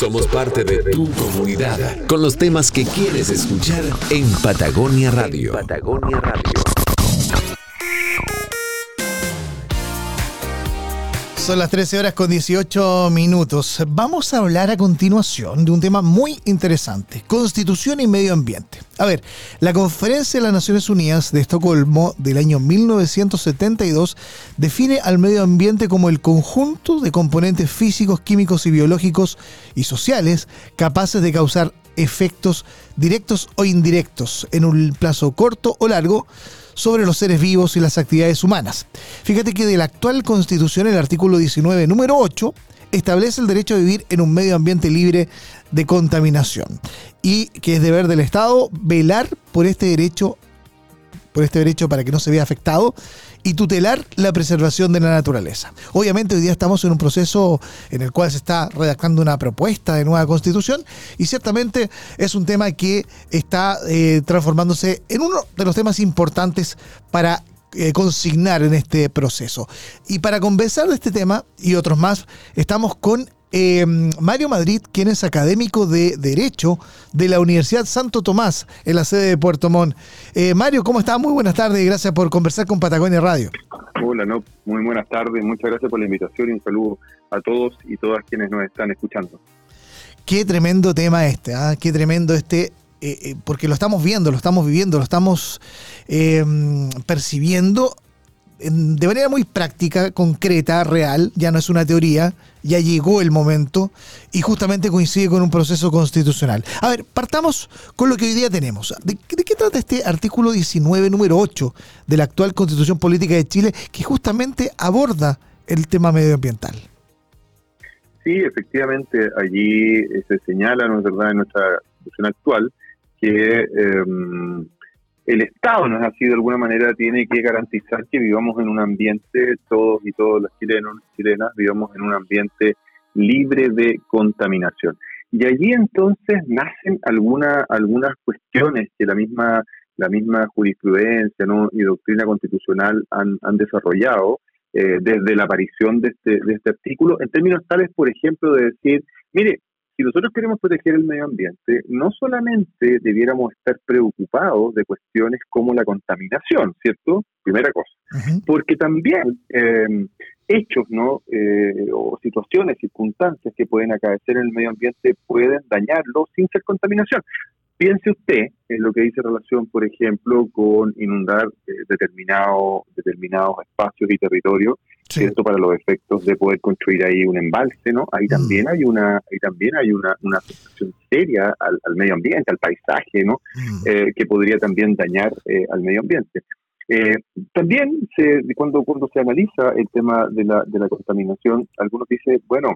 Somos parte de tu comunidad con los temas que quieres escuchar en Patagonia Radio. Patagonia Radio. Son las 13 horas con 18 minutos. Vamos a hablar a continuación de un tema muy interesante, constitución y medio ambiente. A ver, la Conferencia de las Naciones Unidas de Estocolmo del año 1972 define al medio ambiente como el conjunto de componentes físicos, químicos y biológicos y sociales capaces de causar efectos directos o indirectos en un plazo corto o largo sobre los seres vivos y las actividades humanas. Fíjate que de la actual constitución, el artículo 19, número 8, establece el derecho a vivir en un medio ambiente libre de contaminación y que es deber del Estado velar por este derecho por este derecho para que no se vea afectado y tutelar la preservación de la naturaleza. Obviamente hoy día estamos en un proceso en el cual se está redactando una propuesta de nueva constitución y ciertamente es un tema que está eh, transformándose en uno de los temas importantes para eh, consignar en este proceso. Y para conversar de este tema y otros más, estamos con eh, Mario Madrid, quien es académico de Derecho de la Universidad Santo Tomás, en la sede de Puerto Montt. Eh, Mario, ¿cómo está? Muy buenas tardes y gracias por conversar con Patagonia Radio. Hola, no, muy buenas tardes, muchas gracias por la invitación y un saludo a todos y todas quienes nos están escuchando. Qué tremendo tema este, ¿ah? qué tremendo este, eh, porque lo estamos viendo, lo estamos viviendo, lo estamos percibiendo de manera muy práctica, concreta, real, ya no es una teoría, ya llegó el momento y justamente coincide con un proceso constitucional. A ver, partamos con lo que hoy día tenemos. ¿De, qué trata este artículo 19, número 8 de la actual Constitución Política de Chile que justamente aborda el tema medioambiental? Sí, efectivamente, allí se señala, ¿no es verdad?, en nuestra Constitución actual que... Eh, el Estado, ¿no es así? De alguna manera tiene que garantizar que vivamos en un ambiente, todos y todos los chilenos y chilenas vivamos en un ambiente libre de contaminación. Y allí entonces nacen alguna, algunas cuestiones que la misma, la misma jurisprudencia y doctrina constitucional han, desarrollado eh, desde la aparición de este, de este artículo, en términos tales, por ejemplo, de decir, mire, si nosotros queremos proteger el medio ambiente, no solamente debiéramos estar preocupados de cuestiones como la contaminación, ¿cierto? Primera cosa. Porque también eh, hechos, ¿no? Eh, o situaciones, circunstancias que pueden acaecer en el medio ambiente pueden dañarlo sin ser contaminación. Piense usted en lo que dice relación, por ejemplo, con inundar eh, determinados espacios y territorios ¿cierto? Para los efectos de poder construir ahí un embalse, ¿no? Ahí mm. también hay una, ahí también hay una, una afectación seria al, medio ambiente, al paisaje, ¿no? Mm. Eh, que podría también dañar eh, al medio ambiente. Eh, también se, cuando, cuando se analiza el tema de la, de la contaminación, algunos dicen, bueno,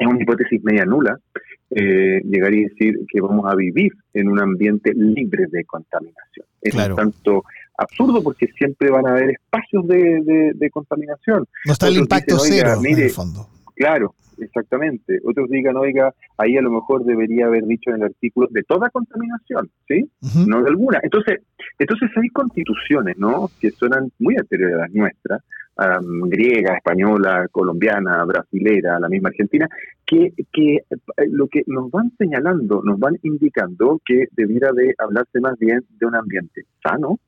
es una hipótesis media nula, eh, llegar y decir que vamos a vivir en un ambiente libre de contaminación. Es un tanto absurdo porque siempre van a haber espacios de, contaminación. No está el impacto cero en el fondo. Claro, exactamente. Otros digan, oiga, ahí a lo mejor debería haber dicho en el artículo de toda contaminación, ¿sí? No de alguna. Entonces, entonces hay constituciones, ¿no? Que suenan muy anteriores a las nuestras, griega, española, colombiana, brasilera, la misma argentina, que, que eh, lo que nos van señalando, nos van indicando que debiera de hablarse más bien de un ambiente sano,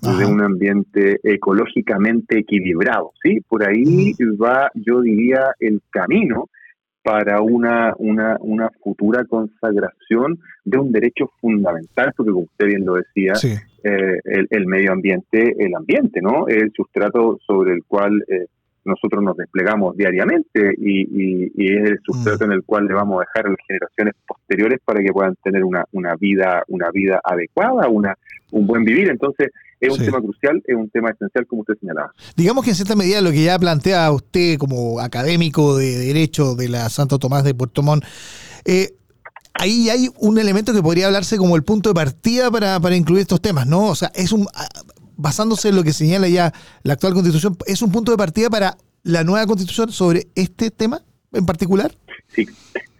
de un ambiente ecológicamente equilibrado, ¿sí? Por ahí va, yo diría, el camino para una, una, una futura consagración de un derecho fundamental, porque como usted bien lo decía, eh, el, medio ambiente, el ambiente, ¿no? El sustrato sobre el cual eh, nosotros nos desplegamos diariamente y, es el sustrato mm. en el cual le vamos a dejar a las generaciones posteriores para que puedan tener una, una vida una vida adecuada, una un buen vivir. Entonces, es un tema crucial, es un tema esencial, como usted señalaba. Digamos que en cierta medida lo que ya plantea usted como académico de Derecho de la Santo Tomás de Puerto Montt, eh, ahí hay un elemento que podría hablarse como el punto de partida para, para incluir estos temas, ¿no? O sea, es un basándose en lo que señala ya la actual constitución, ¿es un punto de partida para la nueva constitución sobre este tema en particular? Sí,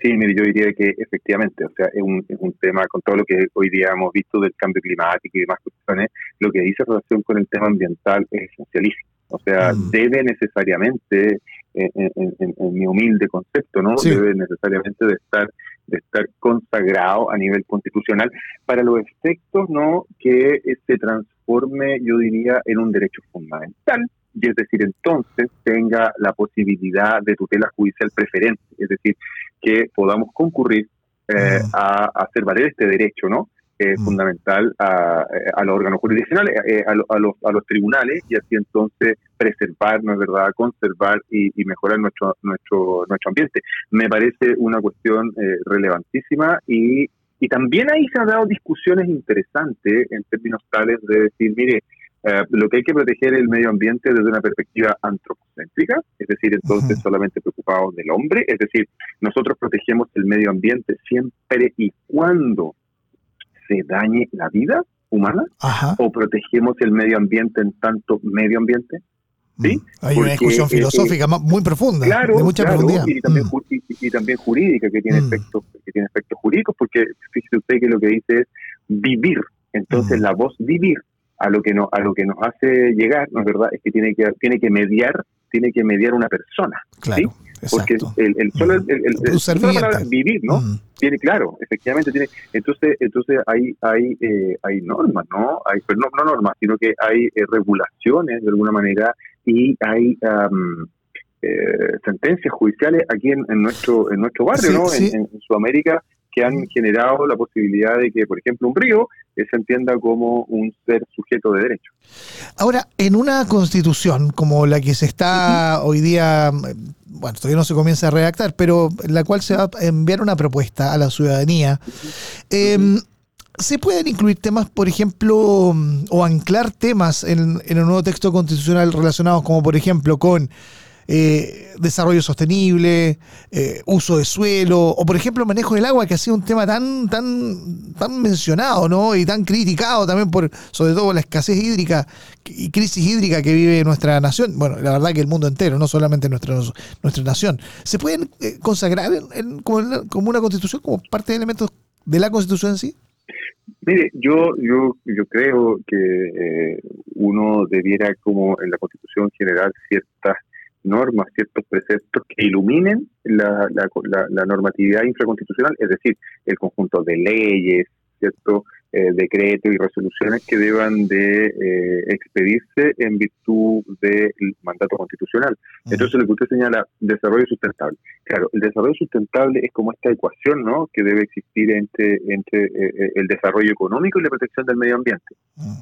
sí, mire, yo diría que efectivamente, o sea, es un, es un tema con todo lo que hoy día hemos visto del cambio climático y demás cuestiones, lo que dice relación con el tema ambiental es esencialísimo. O sea, mm. debe necesariamente, en, mi humilde concepto, ¿no? Debe necesariamente de estar de estar consagrado a nivel constitucional para los efectos no que se transforme, yo diría, en un derecho fundamental y es decir, entonces tenga la posibilidad de tutela judicial preferente, es decir, que podamos concurrir eh, mm. a, hacer valer este derecho, ¿no? Eh, mm. fundamental a, a, los órganos jurisdiccionales, eh, a, los, a los tribunales, y así entonces preservar, ¿no es verdad?, conservar y, mejorar nuestro, nuestro, nuestro ambiente. Me parece una cuestión relevantísima y, y también ahí se han dado discusiones interesantes en términos tales de decir, mire, eh, lo que hay que proteger es el medio ambiente desde una perspectiva antropocéntrica, es decir, entonces solamente preocupados del hombre, es decir, nosotros protegemos el medio ambiente siempre y cuando se dañe la vida humana, o protegemos el medio ambiente en tanto medio ambiente. ¿Sí? Mm. Hay una discusión eh, filosófica eh, muy profunda, de mucha profundidad. Y también, mm. y, también jurídica, que tiene, mm. efectos, que tiene efectos jurídicos, porque fíjese usted que lo que dice es vivir. Entonces, la voz vivir a lo que no, a lo que nos hace llegar, ¿no es verdad? Es que tiene que tiene que mediar, tiene que mediar una persona, claro, Porque el, el solo el, el, vivir, ¿no? Mm. Tiene claro, efectivamente tiene. Entonces, entonces hay hay eh, hay normas, ¿no? Hay pero no, no normas, sino que hay eh, regulaciones de alguna manera y hay eh, sentencias judiciales aquí en, nuestro en nuestro barrio, ¿no? en Sudamérica que han generado la posibilidad de que, por ejemplo, un río se entienda como un ser sujeto de derecho. Ahora, en una constitución como la que se está hoy día, bueno, todavía no se comienza a redactar, pero en la cual se va a enviar una propuesta a la ciudadanía, em, ¿se pueden incluir temas, por ejemplo, o anclar temas en, en el nuevo texto constitucional relacionados como, por ejemplo, con eh, desarrollo sostenible, eh, uso de suelo, o por ejemplo manejo del agua, que ha sido un tema tan, tan, tan mencionado, ¿no? Y tan criticado también por, sobre todo la escasez hídrica y crisis hídrica que vive nuestra nación. Bueno, la verdad que el mundo entero, no solamente nuestra, nuestra nación. ¿Se pueden eh, consagrar como, una constitución, como parte de elementos de la constitución en sí? Mire, yo yo yo creo que uno debiera, como en la Constitución general, ciertas normas, ciertos preceptos que iluminen la, la, normatividad infraconstitucional, es decir, el conjunto de leyes, cierto eh, decretos y resoluciones que deban de eh, expedirse en virtud del mandato constitucional. Entonces, lo que usted señala, desarrollo sustentable. Claro, el desarrollo sustentable es como esta ecuación ¿no? que debe existir entre, entre eh, el desarrollo económico y la protección del medio ambiente.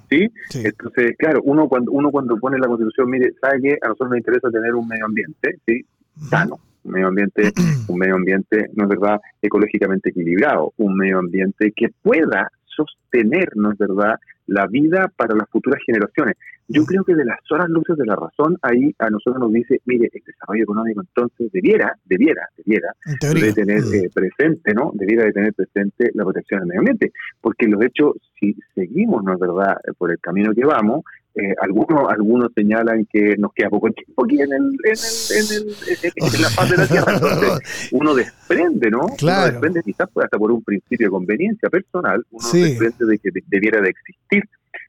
¿Sí? Entonces, claro, uno cuando uno cuando pone la constitución, mire, sabe que a nosotros nos interesa tener un medio ambiente ¿sí? sano un medio ambiente, un medio ambiente, no es verdad, ecológicamente equilibrado, un medio ambiente que pueda sostener, ¿no es verdad?, la vida para las futuras generaciones. Yo creo que de las horas luces de la razón, ahí a nosotros nos dice, mire, el desarrollo económico entonces debiera, debiera, debiera de tener eh, presente, ¿no? Debiera de tener presente la protección del medio ambiente, porque los hechos, si seguimos, ¿no es verdad?, por el camino que vamos, eh, algunos algunos señalan que nos queda poco tiempo aquí en, el, en, el, en, la faz de la Tierra. Entonces, uno desprende, ¿no? Uno desprende quizás hasta por un principio de conveniencia personal, uno desprende de que debiera de existir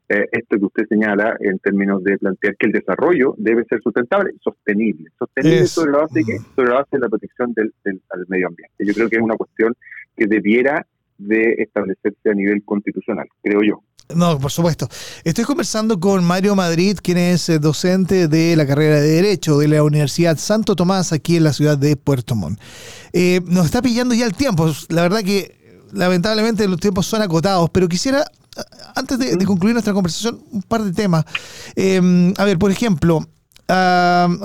eh, esto que usted señala en términos de plantear que el desarrollo debe ser sustentable, sostenible. Sostenible sobre la base de qué? Sobre la base de la protección del, del medio ambiente. Yo creo que es una cuestión que debiera de establecerse a nivel constitucional, creo yo. No, por supuesto. Estoy conversando con Mario Madrid, quien es eh, docente de la carrera de Derecho de la Universidad Santo Tomás, aquí en la ciudad de Puerto Montt. Eh, nos está pillando ya el tiempo. La verdad que lamentablemente los tiempos son acotados, pero quisiera, antes de, concluir nuestra conversación, un par de temas. Em, a ver, por ejemplo,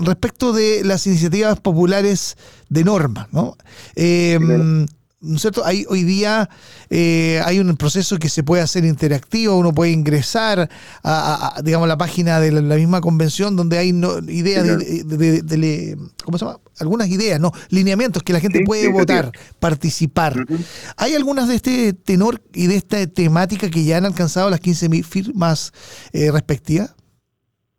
respecto de las iniciativas populares de norma, ¿no? Em, ¿no es cierto? Hay, hoy día eh, hay un proceso que se puede hacer interactivo, uno puede ingresar a, digamos, la página de la, misma convención donde hay ideas de, ¿cómo se llama? Algunas ideas, ¿no? Lineamientos que la gente puede votar, participar. ¿Hay algunas de este tenor y de esta temática que ya han alcanzado las 15.000 firmas eh, respectivas?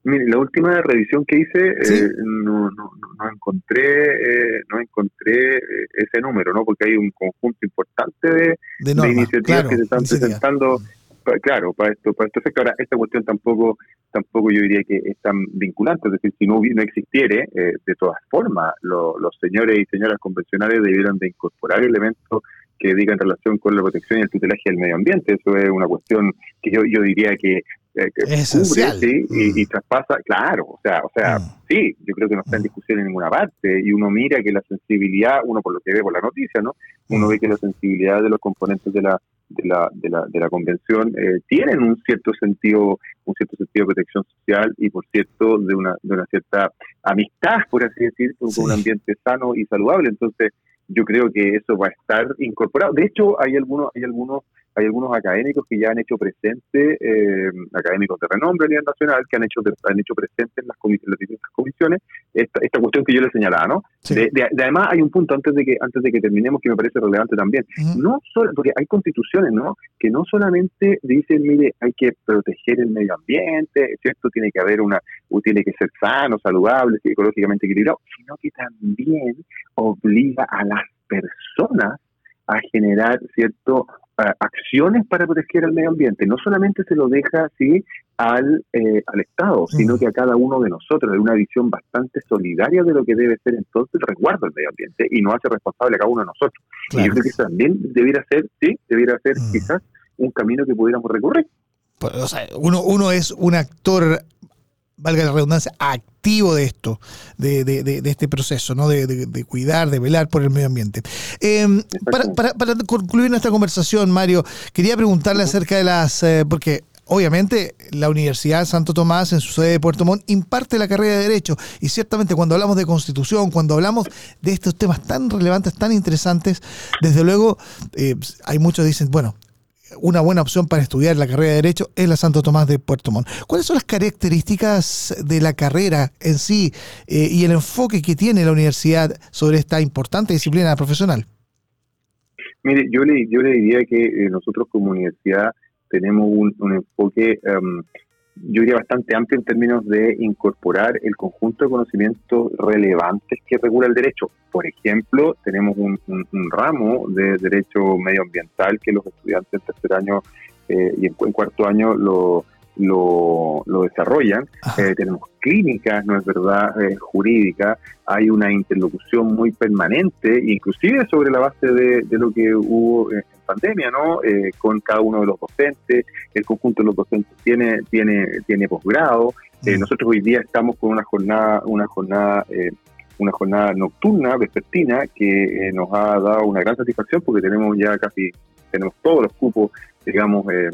Mire, la última revisión que hice eh, no, no, no, encontré eh, no encontré eh, ese número, ¿no? Porque hay un conjunto importante de, iniciativas que se están presentando, claro, para esto, para esto Ahora, esta cuestión tampoco tampoco yo diría que es tan vinculante, es decir, si no, no existiere, de todas formas, los señores y señoras convencionales debieran de incorporar elementos que diga en relación con la protección y el tutelaje del medio ambiente. Eso es una cuestión que yo, yo diría que eh, cubre ¿sí? y, mm. traspasa, claro, o sea, o sea, mm. sí, yo creo que no está en mm. discusión en ninguna parte y uno mira que la sensibilidad, uno por lo que ve por la noticia, ¿no? Uno ve que la sensibilidad de los componentes de la de la, de la, de la convención eh, tienen un cierto sentido un cierto sentido de protección social y por cierto de una, de una cierta amistad por así decir con un ambiente sano y saludable entonces yo creo que eso va a estar incorporado de hecho hay algunos hay algunos hay algunos académicos que ya han hecho presente, eh, académicos de renombre a nivel nacional, que han hecho han hecho presente en las, comisiones, las distintas comisiones esta, esta cuestión que yo le señalaba, ¿no? De, además hay un punto antes de que antes de que terminemos que me parece relevante también. No solo porque hay constituciones, ¿no? Que no solamente dicen, mire, hay que proteger el medio ambiente, cierto, tiene que haber una tiene que ser sano, saludable, ecológicamente equilibrado, sino que también obliga a las personas a generar cierto acciones para proteger el medio ambiente. No solamente se lo deja así al, eh, al Estado, sino que a cada uno de nosotros, de una visión bastante solidaria de lo que debe ser entonces el resguardo del medio ambiente y no hace responsable a cada uno de nosotros. Y yo creo que eso también debiera ser, sí, debiera ser quizás un camino que pudiéramos recorrer. Pues, o sea, uno, uno es un actor valga la redundancia, activo de esto, de, de, de, este proceso, ¿no? De, cuidar, de velar por el medio ambiente. Em, para, para, para, concluir nuestra conversación, Mario, quería preguntarle acerca de las, eh, porque obviamente la Universidad Santo Tomás en su sede de Puerto Montt imparte la carrera de Derecho y ciertamente cuando hablamos de Constitución, cuando hablamos de estos temas tan relevantes, tan interesantes, desde luego eh, hay muchos que dicen, bueno, una buena opción para estudiar la carrera de Derecho es la Santo Tomás de Puerto Montt. ¿Cuáles son las características de la carrera en sí eh, y el enfoque que tiene la universidad sobre esta importante disciplina profesional? Mire, yo le, yo le diría que eh, nosotros como universidad tenemos un, enfoque em, yo diría bastante amplio en términos de incorporar el conjunto de conocimientos relevantes que regula el derecho. Por ejemplo, tenemos un, ramo de derecho medioambiental que los estudiantes en tercer año eh, y en, cuarto año lo, lo, desarrollan. Eh, tenemos clínicas, no es verdad, eh, jurídica. Hay una interlocución muy permanente, inclusive sobre la base de, de lo que hubo en pandemia, ¿no? Eh, con cada uno de los docentes. El conjunto de los docentes tiene, tiene, tiene posgrado. Eh, nosotros hoy día estamos con una jornada, una jornada una jornada nocturna, vespertina, que nos ha dado una gran satisfacción porque tenemos ya casi, tenemos todos los cupos, digamos, eh,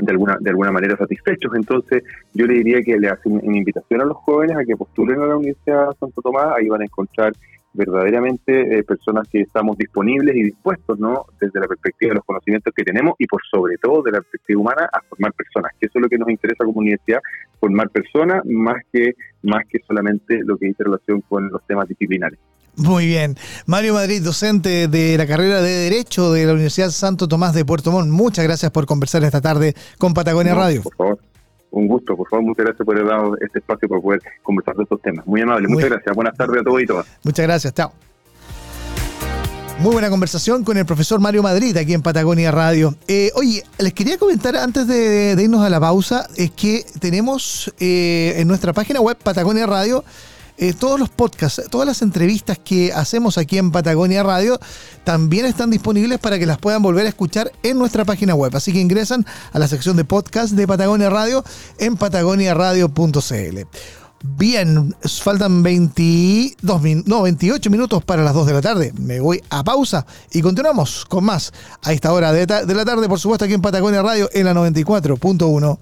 de alguna, de alguna manera satisfechos. Entonces, yo le diría que le hace una invitación a los jóvenes a que postulen a la Universidad de Santo Tomás, ahí van a encontrar verdaderamente eh, personas que estamos disponibles y dispuestos, ¿no? Desde la perspectiva de los conocimientos que tenemos y por sobre todo de la perspectiva humana a formar personas, que eso es lo que nos interesa como universidad, formar personas más que más que solamente lo que dice relación con los temas disciplinares. Muy bien. Mario Madrid, docente de la carrera de Derecho de la Universidad Santo Tomás de Puerto Montt, muchas gracias por conversar esta tarde con Patagonia Radio. Por favor. Un gusto, por favor, muchas gracias por haber dado este espacio para poder conversar de estos temas. Muy amable, muchas gracias. Buenas tardes a todos y todas. Muchas gracias, chao. Muy buena conversación con el profesor Mario Madrid aquí en Patagonia Radio. Eh, oye, les quería comentar antes de, irnos a la pausa, es que tenemos eh, en nuestra página web Patagonia Radio eh, todos los podcasts, todas las entrevistas que hacemos aquí en Patagonia Radio también están disponibles para que las puedan volver a escuchar en nuestra página web. Así que ingresan a la sección de podcast de Patagonia Radio en patagoniaradio.cl. Bien, faltan 22 no, 28 minutos para las 2 de la tarde. Me voy a pausa y continuamos con más a esta hora de, de la tarde, por supuesto, aquí en Patagonia Radio en la 94.1.